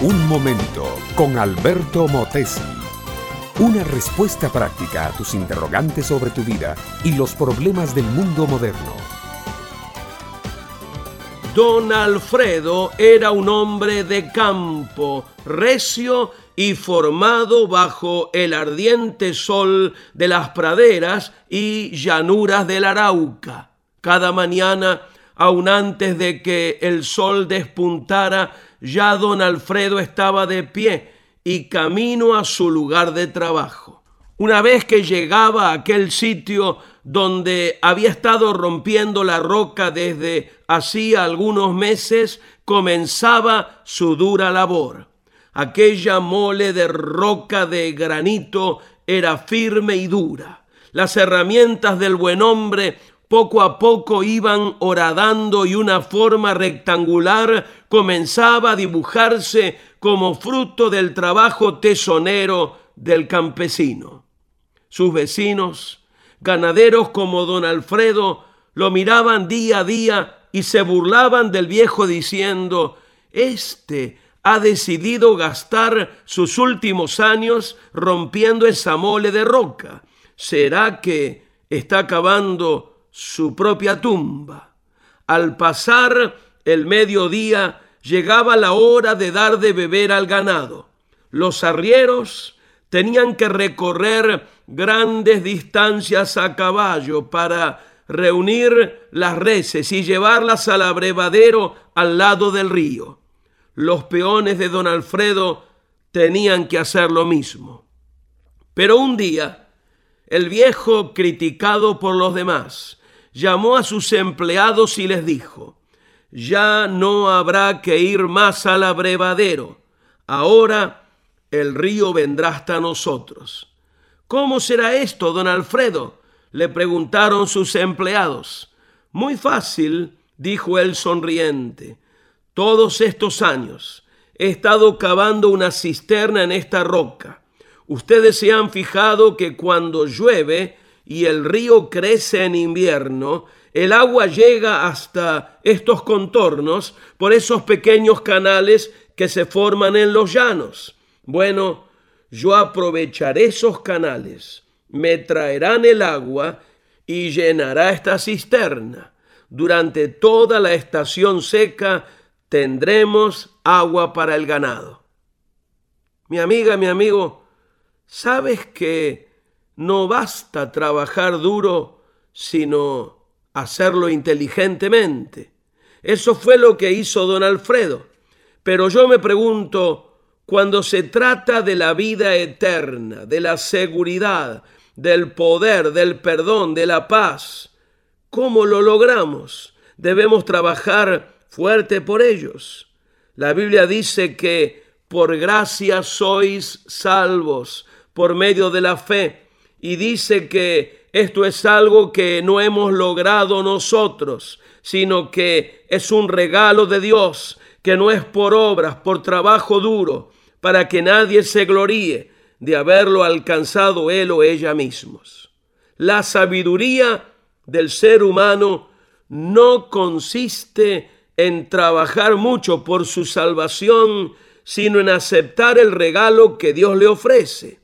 Un momento con Alberto Motesi. Una respuesta práctica a tus interrogantes sobre tu vida y los problemas del mundo moderno. Don Alfredo era un hombre de campo, recio y formado bajo el ardiente sol de las praderas y llanuras del Arauca. Cada mañana, aun antes de que el sol despuntara, ya don Alfredo estaba de pie y camino a su lugar de trabajo. Una vez que llegaba a aquel sitio donde había estado rompiendo la roca desde hacía algunos meses, comenzaba su dura labor. Aquella mole de roca de granito era firme y dura. Las herramientas del buen hombre poco a poco iban horadando y una forma rectangular comenzaba a dibujarse como fruto del trabajo tesonero del campesino. Sus vecinos, ganaderos como don Alfredo, lo miraban día a día y se burlaban del viejo diciendo, Este ha decidido gastar sus últimos años rompiendo esa mole de roca. ¿Será que está acabando su propia tumba. Al pasar el mediodía llegaba la hora de dar de beber al ganado. Los arrieros tenían que recorrer grandes distancias a caballo para reunir las reses y llevarlas al abrevadero al lado del río. Los peones de don Alfredo tenían que hacer lo mismo. Pero un día, el viejo, criticado por los demás, llamó a sus empleados y les dijo, ya no habrá que ir más al abrevadero, ahora el río vendrá hasta nosotros. ¿Cómo será esto, don Alfredo? le preguntaron sus empleados. Muy fácil, dijo él sonriente. Todos estos años he estado cavando una cisterna en esta roca. Ustedes se han fijado que cuando llueve, y el río crece en invierno, el agua llega hasta estos contornos por esos pequeños canales que se forman en los llanos. Bueno, yo aprovecharé esos canales, me traerán el agua y llenará esta cisterna. Durante toda la estación seca tendremos agua para el ganado. Mi amiga, mi amigo, ¿sabes que no basta trabajar duro, sino hacerlo inteligentemente. Eso fue lo que hizo don Alfredo. Pero yo me pregunto, cuando se trata de la vida eterna, de la seguridad, del poder, del perdón, de la paz, ¿cómo lo logramos? Debemos trabajar fuerte por ellos. La Biblia dice que por gracia sois salvos por medio de la fe y dice que esto es algo que no hemos logrado nosotros, sino que es un regalo de Dios, que no es por obras, por trabajo duro, para que nadie se gloríe de haberlo alcanzado él o ella mismos. La sabiduría del ser humano no consiste en trabajar mucho por su salvación, sino en aceptar el regalo que Dios le ofrece.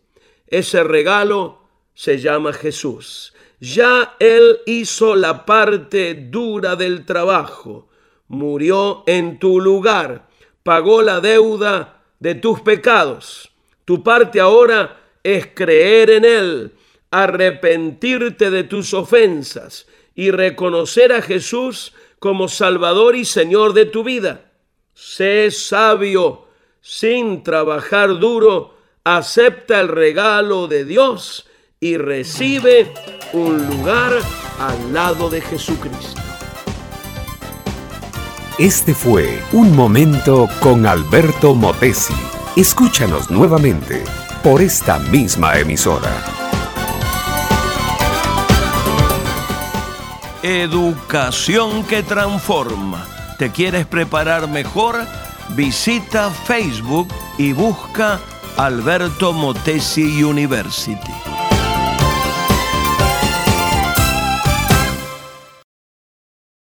Ese regalo se llama Jesús. Ya Él hizo la parte dura del trabajo, murió en tu lugar, pagó la deuda de tus pecados. Tu parte ahora es creer en Él, arrepentirte de tus ofensas y reconocer a Jesús como Salvador y Señor de tu vida. Sé sabio, sin trabajar duro, acepta el regalo de Dios y recibe un lugar al lado de Jesucristo. Este fue Un Momento con Alberto Motesi. Escúchanos nuevamente por esta misma emisora. Educación que transforma. ¿Te quieres preparar mejor? Visita Facebook y busca Alberto Motesi University.